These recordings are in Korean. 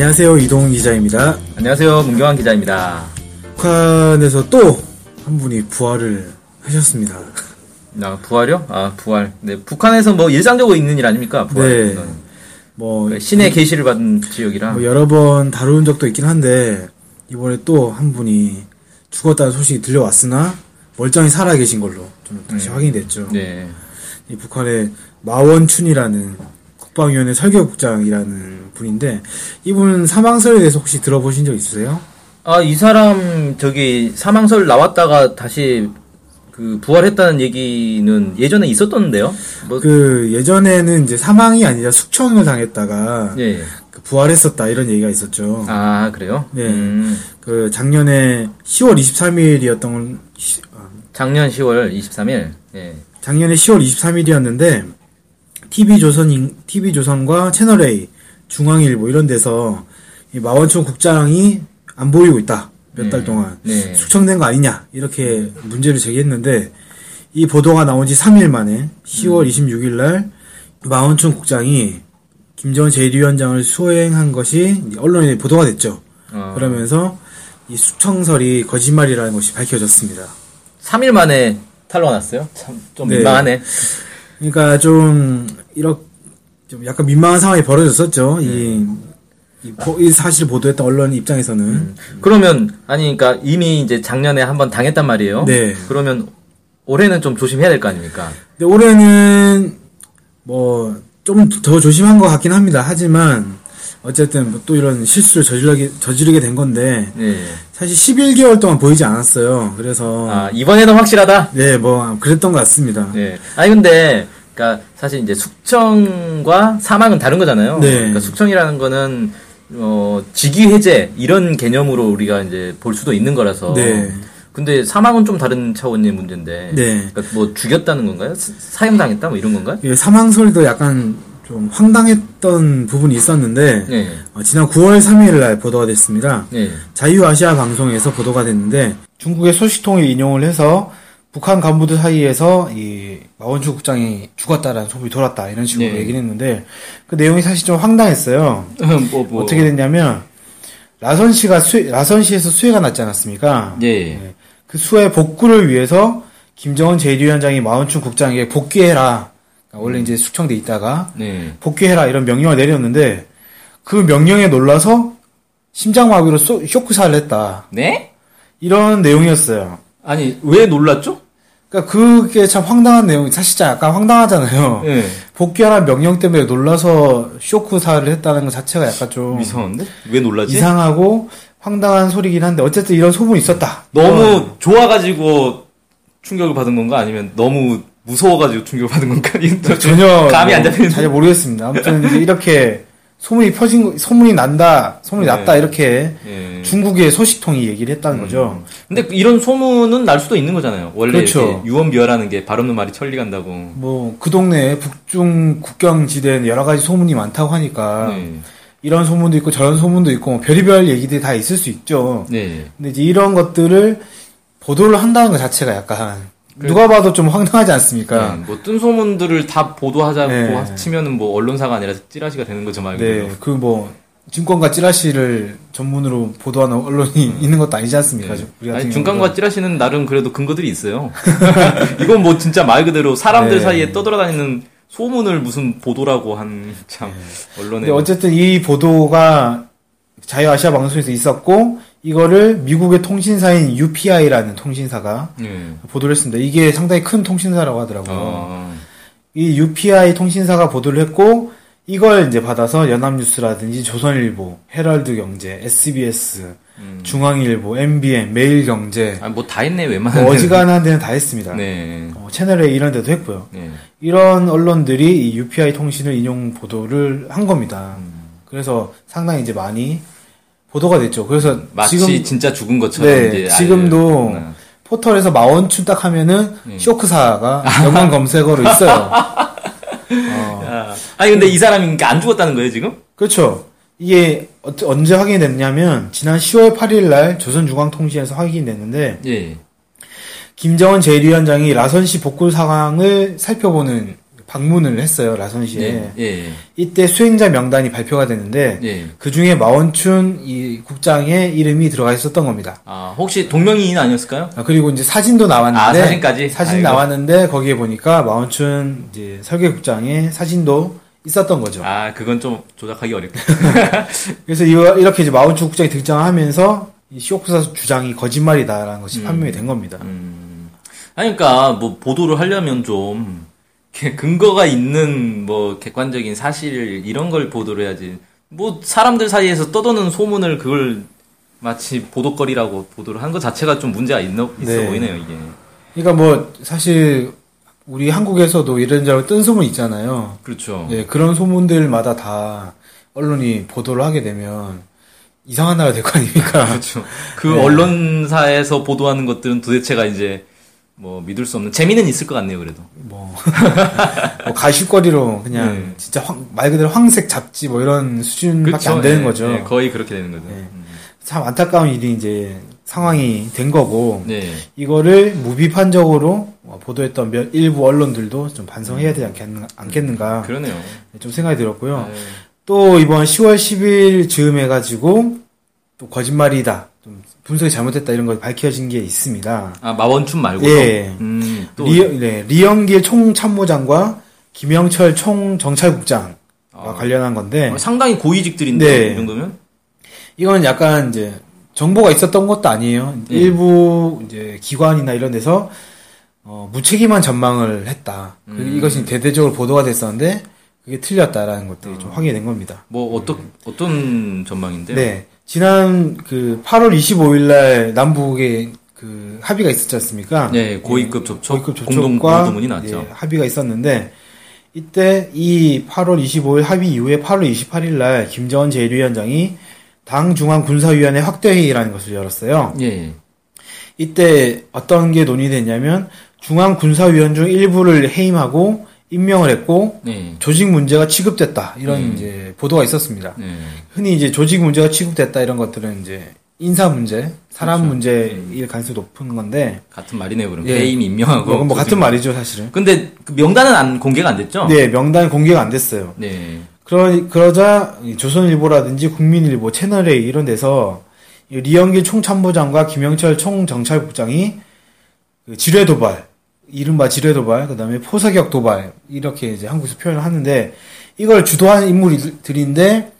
안녕하세요. 이동훈 기자입니다. 안녕하세요. 문경환 기자입니다. 북한에서 또 한 분이 부활을 하셨습니다. 아, 부활이요? 아, 부활. 네, 북한에서 뭐 일상적으로 있는 일 아닙니까? 부활. 네. 뭐, 네, 신의 계시를 받은 지역이라. 뭐 여러 번 다룬 적도 있긴 한데 이번에 또 한 분이 죽었다는 소식이 들려왔으나 멀쩡히 살아 계신 걸로 좀 다시 확인이 됐죠. 네. 이 북한의 마원춘이라는 국방위원회 설교국장이라는 분인데 이분 사망설에 대해서 혹시 들어보신 적 있으세요? 아, 이 사람 저기 사망설 나왔다가 다시 그 부활했다는 얘기는 예전에 있었던데요? 뭐 그 예전에는 이제 사망이 아니라 숙청을 당했다가 예. 그 부활했었다 이런 얘기가 있었죠. 아, 그래요? 네. 음, 그 작년에 10월 23일이었던 작년 10월 23일. 예. 작년에 10월 23일이었는데 TV 조선 TV 조선과 채널 A, 중앙일보 이런 데서 이 마원촌 국장이 안 보이고 있다 몇달 네. 동안 네. 숙청된 거 아니냐 이렇게 문제를 제기했는데 이 보도가 나온 지 3일 만에 10월 26일 날 마원촌 국장이 김정은 제1위원장을 수행한 것이 언론에 보도가 됐죠. 어, 그러면서 이 숙청설이 거짓말이라는 것이 밝혀졌습니다. 3일 만에 탈로가 났어요? 참, 좀 네. 민망하네. 그러니까 좀 이렇게 좀 약간 민망한 상황이 벌어졌었죠. 이, 이, 보- 이 사실 보도했던 언론 입장에서는 그러면, 아니, 그러니까 이미 이제 작년에 한번 당했단 말이에요? 네. 그러면 올해는 좀 조심해야 될 거 아닙니까? 근데 올해는 뭐 좀 더 조심한 것 같긴 합니다. 하지만 어쨌든 뭐 또 이런 실수를 저지르게 저지르게 된 건데 네. 사실 11개월 동안 보이지 않았어요. 그래서 아, 이번에는 확실하다? 네, 뭐 그랬던 것 같습니다. 네. 아니, 근데, 그니까, 사실 이제 숙청과 사망은 다른 거잖아요. 네. 그러니까 숙청이라는 거는, 어, 직위 해제, 이런 개념으로 우리가 이제 볼 수도 있는 거라서. 네. 근데 사망은 좀 다른 차원의 문제인데. 네. 그러니까 뭐 죽였다는 건가요? 사- 사형당했다? 뭐 이런 건가요? 이 사망설도 약간 좀 황당했던 부분이 있었는데 네. 어, 지난 9월 3일 날 보도가 됐습니다. 네. 자유아시아 방송에서 보도가 됐는데 중국의 소식통을 인용을 해서 북한 간부들 사이에서 이 마원주 국장이 죽었다라는 소문이 돌았다 이런 식으로 네. 얘기를 했는데 그 내용이 사실 좀 황당했어요. 뭐, 뭐. 어떻게 됐냐면 라선 씨가 수 라선 씨에서 수해가 났지 않았습니까? 예. 그 수해 복구를 위해서 김정은 제1위원장이 마원춘 국장에게 복귀해라. 그러니까 원래 이제 숙청돼 있다가 네. 복귀해라 이런 명령을 내렸는데 그 명령에 놀라서 심장마비로 쏘- 쇼크사를 했다. 네? 이런 내용이었어요. 아니, 왜 놀랐죠? 그러니까 그게 참 황당한 내용이 사실 진짜 약간 황당하잖아요. 네. 복귀하라는 명령 때문에 놀라서 쇼크사를 했다는 것 자체가 약간 좀 이상한데? 왜 놀라지? 이상하고 황당한 소리긴 한데 어쨌든 이런 소문이 있었다. 너무 좋아가지고 충격을 받은 건가? 아니면 너무 무서워가지고 충격을 받은 건가? 전혀 감이 안뭐 잡히는. 잘 모르겠습니다. 아무튼 이제 이렇게 소문이 퍼진 거- 소문이 난다, 소문이 네. 났다 이렇게 예. 중국의 소식통이 얘기를 했다는 거죠. 근데 이런 소문은 날 수도 있는 거잖아요. 원래 그렇죠. 유언비어라는 게발 없는 말이 천리 간다고. 뭐 그 동네에 북중 국경 지대는 여러 가지 소문이 많다고 하니까 네. 이런 소문도 있고 저런 소문도 있고 뭐 별의별 얘기들이 다 있을 수 있죠. 네. 근데 이제 이런 것들을 보도를 한다는 것 자체가 약간 누가 봐도 좀 황당하지 않습니까? 네, 뭐뜬 소문들을 다 보도하자고 네. 치면은 뭐 언론사가 아니라 찌라시가 되는 거죠 말 그대로. 네, 그 뭐 증권가 찌라시를 전문으로 보도하는 언론이 있는 것도 아니지 않습니까? 네. 아니. 중간과 찌라시는 나름 그래도 근거들이 있어요. 이건 뭐 진짜 말 그대로 사람들 네. 사이에 떠돌아다니는 소문을 무슨 보도라고 한 참 언론에 어쨌든 이 보도가 자유아시아 방송에서 있었고 이거를 미국의 통신사인 UPI라는 통신사가 네. 보도를 했습니다. 이게 상당히 큰 통신사라고 하더라고요. 어, 이 UPI 통신사가 보도를 했고 이걸 이제 받아서 연합뉴스라든지 조선일보, 헤럴드경제, SBS, 음. 중앙일보, MBN, 매일경제 아, 뭐 다 했네 웬만한 뭐 어지간한 데는 다 했습니다. 네. 어, 채널A 이런 데도 했고요. 네. 이런 언론들이 이 UPI 통신을 인용 보도를 한 겁니다. 그래서 상당히 이제 많이 보도가 됐죠. 그래서 마치 지금 진짜 죽은 것처럼 네, 지금도 알- 네. 포털에서 마원춘 딱 하면은 쇼크사가 연관 검색어로 있어요. 아, 아니 근데 이 사람이 그러니까 안 죽었다는 거예요 지금? 그렇죠. 이게 어- 언제 확인이 됐냐면 지난 10월 8일 날 조선중앙통신에서 확인이 됐는데 예. 김정은 제1위원장이 라선 씨 복구 상황을 살펴보는 방문을 했어요. 라선 씨에. 예. 예. 이때 수행자 명단이 발표가 됐는데 예. 그 중에 마원춘 이 국장의 이름이 들어가 있었던 겁니다. 아 혹시 동명이인 아니었을까요? 아, 그리고 이제 사진도 나왔는데 아, 사진까지? 사진 아이고. 나왔는데 거기에 보니까 마원춘 이제 설계국장의 사진도 있었던 거죠. 아 그건 좀 조작하기 어렵다. 그래서 이- 이렇게 이제 마원춘 국장이 등장하면서 이 쇼크사 주장이 거짓말이다라는 것이 판명이 된 겁니다. 음. 아니 그러니까 뭐 보도를 하려면 좀 근거가 있는 뭐 객관적인 사실 이런 걸 보도를 해야지. 뭐 사람들 사이에서 떠도는 소문을 그걸 마치 보도거리라고 보도를 한 것 자체가 좀 문제가 있어, 있어 네. 보이네요 이게. 그러니까 뭐 사실 우리 한국에서도 이런저런 뜬 소문 있잖아요. 그렇죠. 예, 그런 소문들마다 다 언론이 보도를 하게 되면 이상한 나라 될 거 아닙니까? 그렇죠. 그 네. 언론사에서 보도하는 것들은 도대체가 이제 뭐 믿을 수 없는 재미는 있을 것 같네요 그래도. 뭐, 뭐 가십거리로 그냥 네. 진짜 황- 말 그대로 황색 잡지 뭐 이런 수준밖에 그렇죠. 안 되는 예, 거죠. 예, 거의 그렇게 되는 거죠. 네. 음. 참 안타까운 일이 이제 상황이 된 거고 네. 이거를 무비판적으로 어, 보도했던 몇 일부 언론들도 좀 반성해야 되지 않겠는, 않겠는가 그러네요. 좀 생각이 들었고요. 네. 또 이번 10월 10일 즈음 해가지고 또 거짓말이다, 좀 분석이 잘못됐다 이런 걸 밝혀진 게 있습니다. 아 마원춘 말고도. 예. 음, 또 리, 네, 리영길 총참모장과 김영철 총정찰국장과 아. 관련한 건데 어, 상당히 고위직들인데 네. 이 정도면. 이건 약간 이제 정보가 있었던 것도 아니에요. 예. 일부 이제 기관이나 이런 데서 어, 무책임한 전망을 했다. 그 음. 이것이 대대적으로 보도가 됐었는데 그게 틀렸다라는 것들이 좀 확인이 된 겁니다. 뭐 어떤 어떤 전망인데요? 네. 지난 그 8월 25일 날 남북에 그 합의가 있었지 않습니까? 네, 고위급 접촉, 고위급 공동 공동문이 났죠. 예, 합의가 있었는데 이때 이 8월 25일 합의 이후에 8월 28일 날 김정은 제1위원장이 당 중앙 군사위원회 확대 회의라는 것을 열었어요. 예. 이때 어떤 게 논의됐냐면 중앙 군사위원 중 일부를 해임하고 임명을 했고 네. 조직 문제가 취급됐다 이런 음. 이제 보도가 있었습니다. 네. 흔히 이제 조직 문제가 취급됐다 이런 것들은 이제 인사 문제, 사람 그렇죠. 문제일 가능성이 높은 건데 같은 말이네요, 그럼. 예. 해임 임명하고. 뭐, 뭐 같은 말이죠 사실은. 근데 그 명단은 안 공개가 안 됐죠? 네 명단 공개가 안 됐어요. 네. 그러, 그러자 이 조선일보라든지 국민일보, 채널A 이런 데서 이 리영길 총참모장과 김영철 총정찰국장이 그 지뢰 도발, 이른바 지뢰 도발, 그 다음에 포사격 도발 이렇게 이제 한국에서 표현을 하는데 이걸 주도한 인물들인데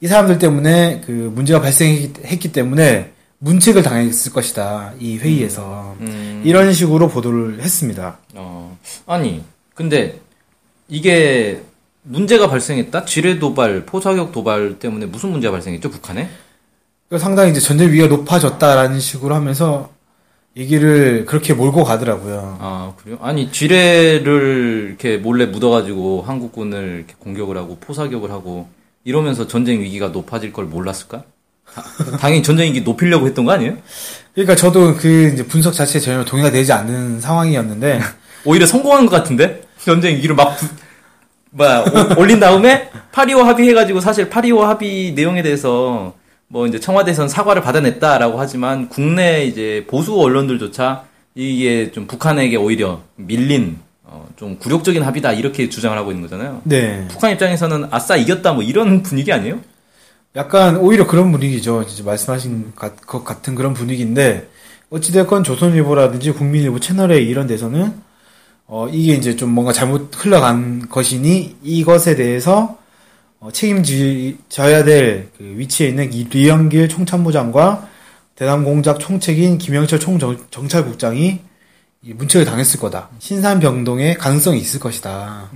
이 사람들 때문에 그 문제가 발생했기 때문에 문책을 당했을 것이다 이 회의에서 음, 이런 식으로 보도를 했습니다. 어, 아니, 근데 이게 문제가 발생했다? 지뢰 도발, 포사격 도발 때문에 무슨 문제가 발생했죠, 북한에? 그러니까 상당히 이제 전쟁 위기가 높아졌다라는 식으로 하면서 얘기를 그렇게 몰고 가더라고요. 아, 그래요? 아니, 지뢰를 이렇게 몰래 묻어가지고 한국군을 공격을 하고 포사격을 하고 이러면서 전쟁 위기가 높아질 걸 몰랐을까? 다- 당연히 전쟁 위기 높이려고 했던 거 아니에요? 그러니까 저도 그 이제 분석 자체에 전혀 동의가 되지 않는 상황이었는데 오히려 성공한 것 같은데? 전쟁 위기를 막, 부, 오- 올린 다음에 8.25 합의해가지고 사실 8.25 합의 내용에 대해서 뭐 이제 청와대에서는 사과를 받아냈다라고 하지만 국내 이제 보수 언론들조차 이게 좀 북한에게 오히려 밀린 어, 좀 굴욕적인 합의다 이렇게 주장을 하고 있는 거잖아요. 네. 북한 입장에서는 아싸 이겼다 뭐 이런 분위기 아니에요? 약간 오히려 그런 분위기죠. 진짜 말씀하신 가- 것 같은 그런 분위기인데 어찌됐건 조선일보라든지 국민일보 채널A 이런 데서는 어 이게 이제 좀 뭔가 잘못 흘러간 것이니 이것에 대해서 어, 책임져야 될 그 위치에 있는 이 리영길 총참모장과 대남공작 총책인 김영철 총정찰국장이 이 문책을 당했을 거다. 신산병동의 가능성이 있을 것이다.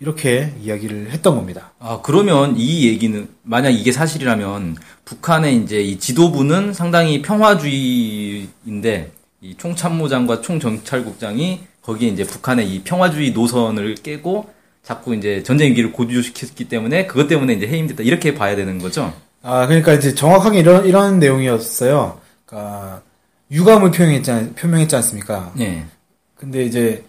이렇게 이야기를 했던 겁니다. 아, 그러면 이 얘기는, 만약 이게 사실이라면, 북한의 이제 이 지도부는 상당히 평화주의인데, 이 총참모장과 총정찰국장이 거기에 이제 북한의 이 평화주의 노선을 깨고, 자꾸 이제 전쟁 위기를 고조시켰기 때문에 그것 때문에 이제 해임됐다 이렇게 봐야 되는 거죠. 아, 그러니까 이제 정확하게 이런, 이런 내용이었어요. 그러니까, 유감을 표명했지, 표명했지 않습니까? 예. 근데 이제,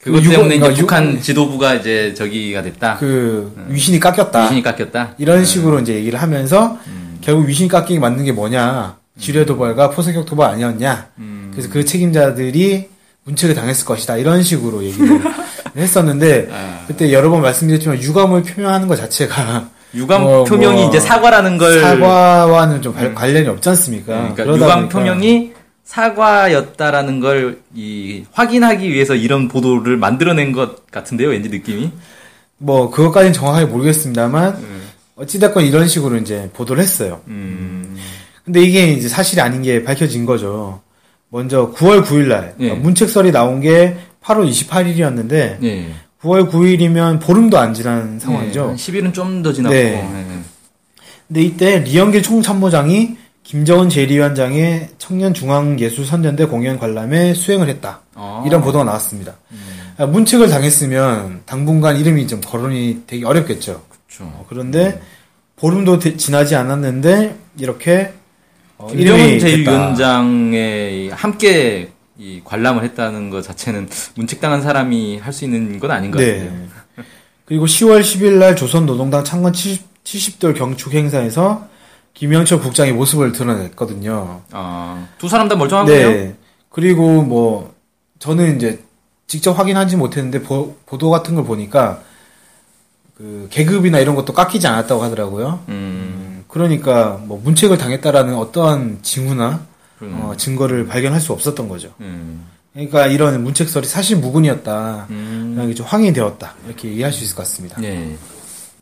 그것 그 때문에 이제 그러니까 유- 북한 지도부가 이제 저기가 됐다. 그, 위신이 깎였다. 아. 위신이 깎였다. 이런 식으로 이제 얘기를 하면서, 음. 결국 위신이 깎이게 만든 게 뭐냐. 지뢰 도발과 포세격 도발 아니었냐. 음. 그래서 그 책임자들이 문책을 당했을 것이다. 이런 식으로 얘기를 했었는데, 아. 그때 여러 번 말씀드렸지만, 유감을 표명하는 것 자체가, 유감 뭐, 표명이 뭐, 이제 사과라는 걸 사과와는 좀 관- 관련이 없지 않습니까? 그러니까 그러다 유감 보니까 표명이 사과였다라는 걸 이 확인하기 위해서 이런 보도를 만들어낸 것 같은데요, 왠지 느낌이. 뭐 그것까지는 정확하게 모르겠습니다만 어찌됐건 이런 식으로 이제 보도를 했어요. 음. 근데 이게 이제 사실이 아닌 게 밝혀진 거죠. 먼저 9월 9일 날 예. 문책설이 나온 게 8월 28일이었는데 예. 9월 9일이면 보름도 안 지난 상황이죠. 한 10일은 좀 더 지났고. 네. 예. 근데 이때 리영길 총참모장이 김정은 제1위원장의 청년중앙예술선전대 공연 관람에 수행을 했다. 아. 이런 보도가 나왔습니다. 아, 문책을 당했으면 당분간 이름이 좀 거론이 되기 어렵겠죠. 그렇죠. 어, 그런데 보름도 되- 지나지 않았는데 이렇게 어, 김정은 이름이 됐다. 제1위원장에 함께 이 관람을 했다는 것 자체는 문책당한 사람이 할 수 있는 건 아닌 것 네. 같아요. 그리고 10월 10일 날 조선노동당 창건 70, 70돌 경축 행사에서 김영철 국장의 모습을 드러냈거든요. 아, 두 사람 다 멀쩡한 거예요? 네. 그리고 뭐 저는 이제 직접 확인하지 못했는데 보, 도 같은 걸 보니까 그 계급이나 이런 것도 깎이지 않았다고 하더라고요. 음, 음, 그러니까 뭐 문책을 당했다라는 어떠한 징후나 그러네. 어, 증거를 발견할 수 없었던 거죠. 음, 그러니까 이런 문책설이 사실 무근이었다. 음, 라는 게좀 확인이 되었다. 이렇게 이해할 수 있을 것 같습니다. 네.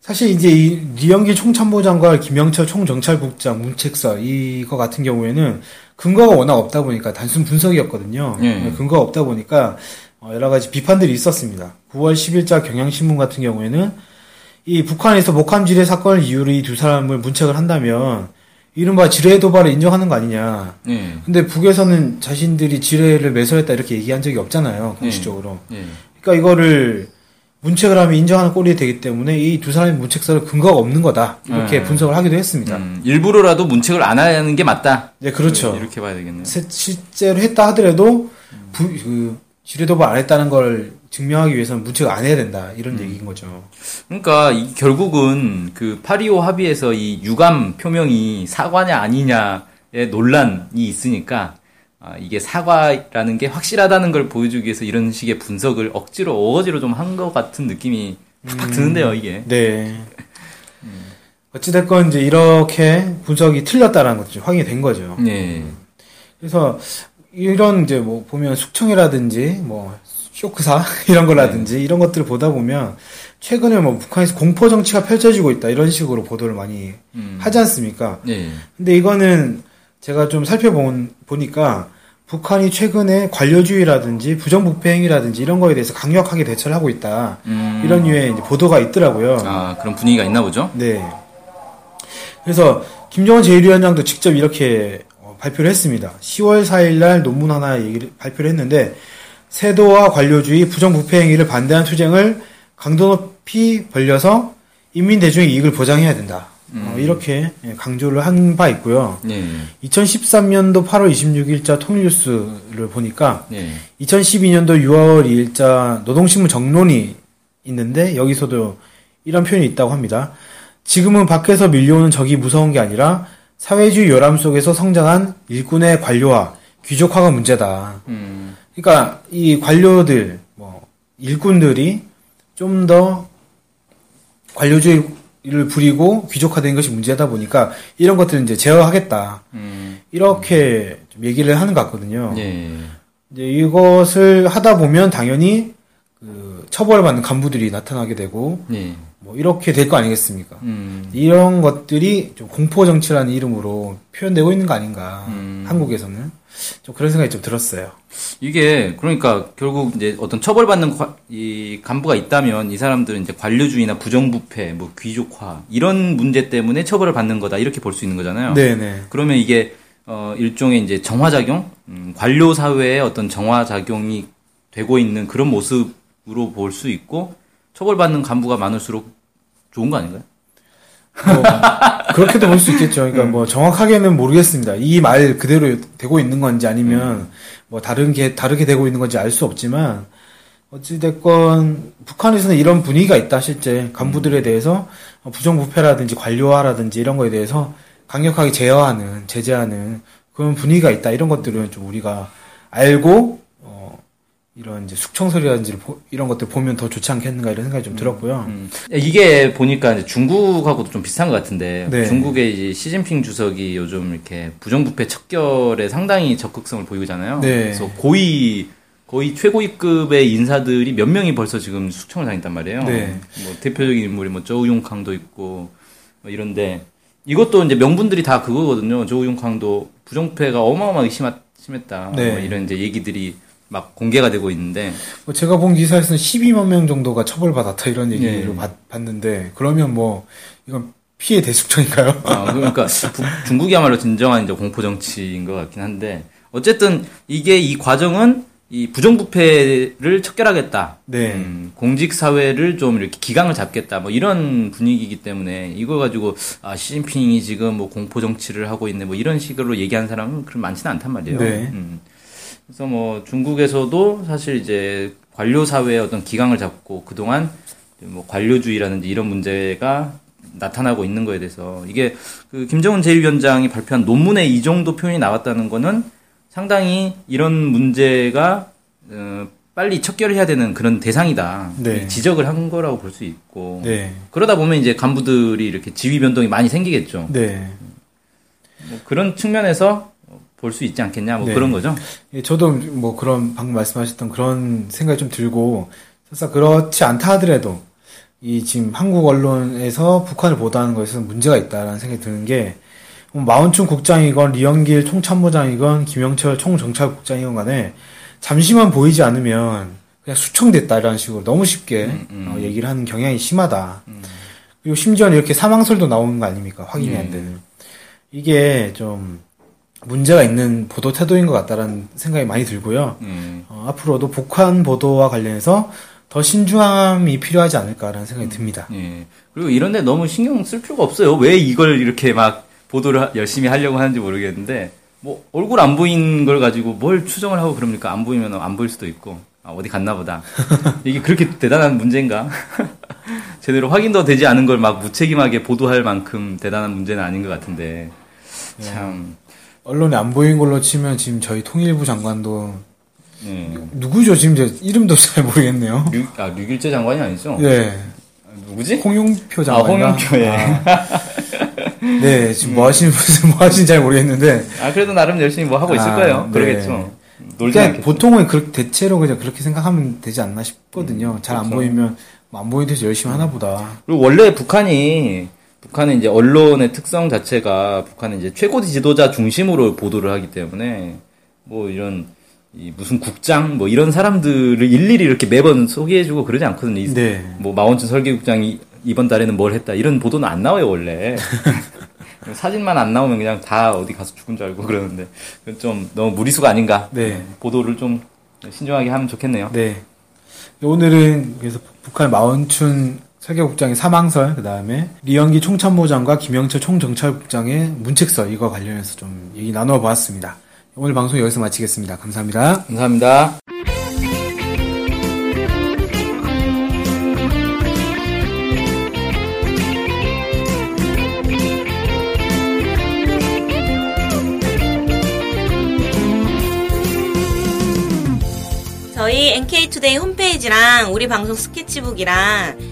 사실 이제 이 리영길 총참모장과 김영철 총정찰국장 문책설 이거 같은 경우에는 근거가 워낙 없다 보니까 단순 분석이었거든요. 예. 근거가 없다 보니까 어, 여러 가지 비판들이 있었습니다. 9월 10일자 경향신문 같은 경우에는 이 북한에서 목함 지뢰 사건을 이유로 이 두 사람을 문책을 한다면 이른바 지뢰 도발을 인정하는 거 아니냐. 네. 근데 북에서는 자신들이 지뢰를 매설했다 이렇게 얘기한 적이 없잖아요. 공식적으로. 네. 그러니까 이거를 문책을 하면 인정하는 꼴이 되기 때문에 이 두 사람의 문책설은 근거가 없는 거다. 이렇게 음. 분석을 하기도 했습니다. 음, 일부러라도 문책을 안 하는 게 맞다. 네, 그렇죠. 이렇게 봐야 되겠네요. 세- 실제로 했다 하더라도 부, 그 지뢰도발 안 했다는 걸 증명하기 위해서는 문책을 안 해야 된다. 이런 얘기인 거죠. 그러니까 이 결국은 그 파리오 합의에서 이 유감 표명이 사과냐 아니냐의 논란이 있으니까 아, 이게 사과라는 게 확실하다는 걸 보여주기 위해서 이런 식의 분석을 억지로 어거지로 좀 한 것 같은 느낌이 팍팍 드는데요, 이게. 네. 어찌됐건 이제 이렇게 분석이 틀렸다라는 것도 좀 확인이 된 거죠. 네. 그래서 이런 이제 뭐 보면 숙청이라든지 뭐 쇼크사 이런 거라든지 이런 것들을 보다 보면 최근에 뭐 북한에서 공포 정치가 펼쳐지고 있다 이런 식으로 보도를 많이 음. 하지 않습니까? 네. 근데 이거는 제가 좀 살펴본 보니까 북한이 최근에 관료주의라든지 부정부패 행위라든지 이런 거에 대해서 강력하게 대처를 하고 있다 음. 이런 이제 보도가 있더라고요. 아, 그런 분위기가 있나 보죠? 네. 그래서 김정은 제1위원장도 직접 이렇게 어, 발표를 했습니다. 10월 4일 날 논문 하나 얘기를 발표를 했는데 세도와 관료주의 부정부패 행위를 반대하는 투쟁을 강도 높이 벌려서 인민 대중의 이익을 보장해야 된다. 어, 이렇게 예, 강조를 한 바 있고요. 네. 2013년도 8월 26일자 통일뉴스를 보니까 네. 2012년도 6월 2일자 노동신문 정론이 있는데 여기서도 이런 표현이 있다고 합니다. 지금은 밖에서 밀려오는 적이 무서운 게 아니라 사회주의 요람 속에서 성장한 일꾼의 관료화, 귀족화가 문제다. 음. 그러니까 이 관료들, 뭐 일꾼들이 좀 더 관료주의를 부리고 귀족화된 것이 문제다 보니까 이런 것들을 이제 제어하겠다. 음. 이렇게 좀 얘기를 하는 것 같거든요. 네. 이제 이것을 하다 보면 당연히 그 처벌받는 간부들이 나타나게 되고 네. 뭐 이렇게 될 거 아니겠습니까? 음. 이런 것들이 좀 공포 정치라는 이름으로 표현되고 있는 거 아닌가? 음. 한국에서는 좀 그런 생각이 좀 들었어요. 이게 그러니까 결국 이제 어떤 처벌받는 과- 이 간부가 있다면 이 사람들은 이제 관료주의나 부정부패, 뭐 귀족화 이런 문제 때문에 처벌을 받는 거다 이렇게 볼 수 있는 거잖아요. 네네. 그러면 이게 어 일종의 이제 정화작용, 음, 관료 사회의 어떤 정화작용이 되고 있는 그런 모습으로 볼 수 있고 처벌받는 간부가 많을수록 좋은 거 아닌가요? 뭐, 그렇게도 볼 수 있겠죠. 그러니까 뭐 정확하게는 모르겠습니다. 이 말 그대로 되고 있는 건지 아니면 뭐 다른 게 다르게 되고 있는 건지 알 수 없지만 어찌됐건 북한에서는 이런 분위기가 있다 실제 간부들에 대해서 부정부패라든지 관료화라든지 이런 거에 대해서 강력하게 제어하는 제재하는 그런 분위기가 있다 이런 것들은 좀 우리가 알고 어 이런 이제 숙청설이라든지 보- 이런 것들 보면 더 좋지 않겠는가 이런 생각이 좀 들었고요. 음. 이게 보니까 이제 중국하고도 좀 비슷한 것 같은데 네. 중국의 이제 시진핑 주석이 요즘 이렇게 부정부패 척결에 상당히 적극성을 보이잖아요. 네. 그래서 고위 거의 최고위급의 인사들이 몇 명이 벌써 지금 숙청을 당했단 말이에요. 네. 뭐 대표적인 인물이 뭐 조우용캉도 있고 뭐 이런데 이것도 이제 명분들이 다 그거거든요. 조우용캉도 부정부패가 어마어마하게 심하, 심했다. 네. 뭐 이런 이제 얘기들이 막 공개가 되고 있는데 뭐 제가 본 기사에서는 12만 명 정도가 처벌받았다 이런 얘기를 네. 봤, 봤는데 그러면 뭐 이건 피해 대숙청인가요? 아, 그러니까 북- 중국이야말로 진정한 이제 공포 정치인 것 같긴 한데 어쨌든 이게 이 과정은 이 부정부패를 척결하겠다. 네. 음, 공직 사회를 좀 이렇게 기강을 잡겠다. 뭐 이런 분위기이기 때문에 이걸 가지고 아 시진핑이 지금 뭐 공포 정치를 하고 있네. 뭐 이런 식으로 얘기하는 사람은 그럼 많지는 않단 말이에요. 네. 음. 그래서 뭐 중국에서도 사실 이제 관료 사회의 어떤 기강을 잡고 그동안 뭐 관료주의라든지 이런 문제가 나타나고 있는 거에 대해서 이게 그 김정은 제1위원장이 발표한 논문에 이 정도 표현이 나왔다는 거는 상당히 이런 문제가 어, 빨리 척결을 해야 되는 그런 대상이다. 네. 지적을 한 거라고 볼 수 있고 네. 그러다 보면 이제 간부들이 이렇게 지위 변동이 많이 생기겠죠. 네. 뭐 그런 측면에서 볼 수 있지 않겠냐 뭐 네. 그런 거죠. 예, 저도 뭐 그런 방금 말씀하셨던 그런 생각이 좀 들고 설사 그렇지 않다 하더라도 이 지금 한국 언론에서 북한을 보도하는 것에서 문제가 있다라는 생각이 드는 게뭐 마운춘 국장이건 리영길 총참모장이건 김영철 총정찰국장이건 간에 잠시만 보이지 않으면 그냥 수청됐다라는 식으로 너무 쉽게 음, 어, 얘기를 하는 경향이 심하다. 그리고 심지어는 이렇게 사망설도 나오는 거 아닙니까? 확인이 안 네. 되는. 이게 좀 문제가 있는 보도 태도인 것 같다라는 생각이 많이 들고요. 음. 어, 앞으로도 북한 보도와 관련해서 더 신중함이 필요하지 않을까라는 생각이 듭니다. 예. 그리고 이런데 너무 신경 쓸 필요가 없어요. 왜 이걸 이렇게 막 보도를 하- 열심히 하려고 하는지 모르겠는데 뭐 얼굴 안 보인 걸 가지고 뭘 추정을 하고 그럽니까? 안 보이면 안 보일 수도 있고 아, 어디 갔나 보다. 이게 그렇게 대단한 문제인가? 제대로 확인도 되지 않은 걸 막 무책임하게 보도할 만큼 대단한 문제는 아닌 것 같은데 참 언론에 안 보인 걸로 치면 지금 저희 통일부 장관도 예. 누구죠? 지금 제 이름도 잘 모르겠네요. 류, 아, 류길재 장관이 아니죠? 네. 누구지? 홍용표 아, 장관. 홍영표, 예. 네, 지금 뭐 하시는 무슨 뭐 하시는지 잘 모르겠는데. 아, 그래도 나름 열심히 뭐 하고 있을 아, 거예요. 네. 그러겠죠. 놀지 그냥 않겠죠. 보통은 그 대체로 그냥 그렇게 생각하면 되지 않나 싶거든요. 잘안 그렇죠. 보이면 뭐 안 보이는 데서 열심히 하나 보다. 그리고 원래 북한이 북한은 이제 언론의 특성 자체가 북한은 이제 최고 지도자 중심으로 보도를 하기 때문에 뭐 이런 이 무슨 국장 뭐 이런 사람들을 일일이 이렇게 매번 소개해주고 그러지 않거든요. 이- 네. 뭐 마원춘 설계국장이 이번 달에는 뭘 했다 이런 보도는 안 나와요 원래. 사진만 안 나오면 그냥 다 어디 가서 죽은 줄 알고 그러는데 좀 너무 무리수가 아닌가. 네. 보도를 좀 신중하게 하면 좋겠네요. 네. 오늘은 그래서 북한 마원춘 설계국장의 사망설, 그 다음에 리영기 총참모장과 김영철 총정찰국장의 문책설 이거 관련해서 좀 얘기 나누어 보았습니다. 오늘 방송 여기서 마치겠습니다. 감사합니다. 감사합니다. 저희 NK투데이 홈페이지랑 우리 방송 스케치북이랑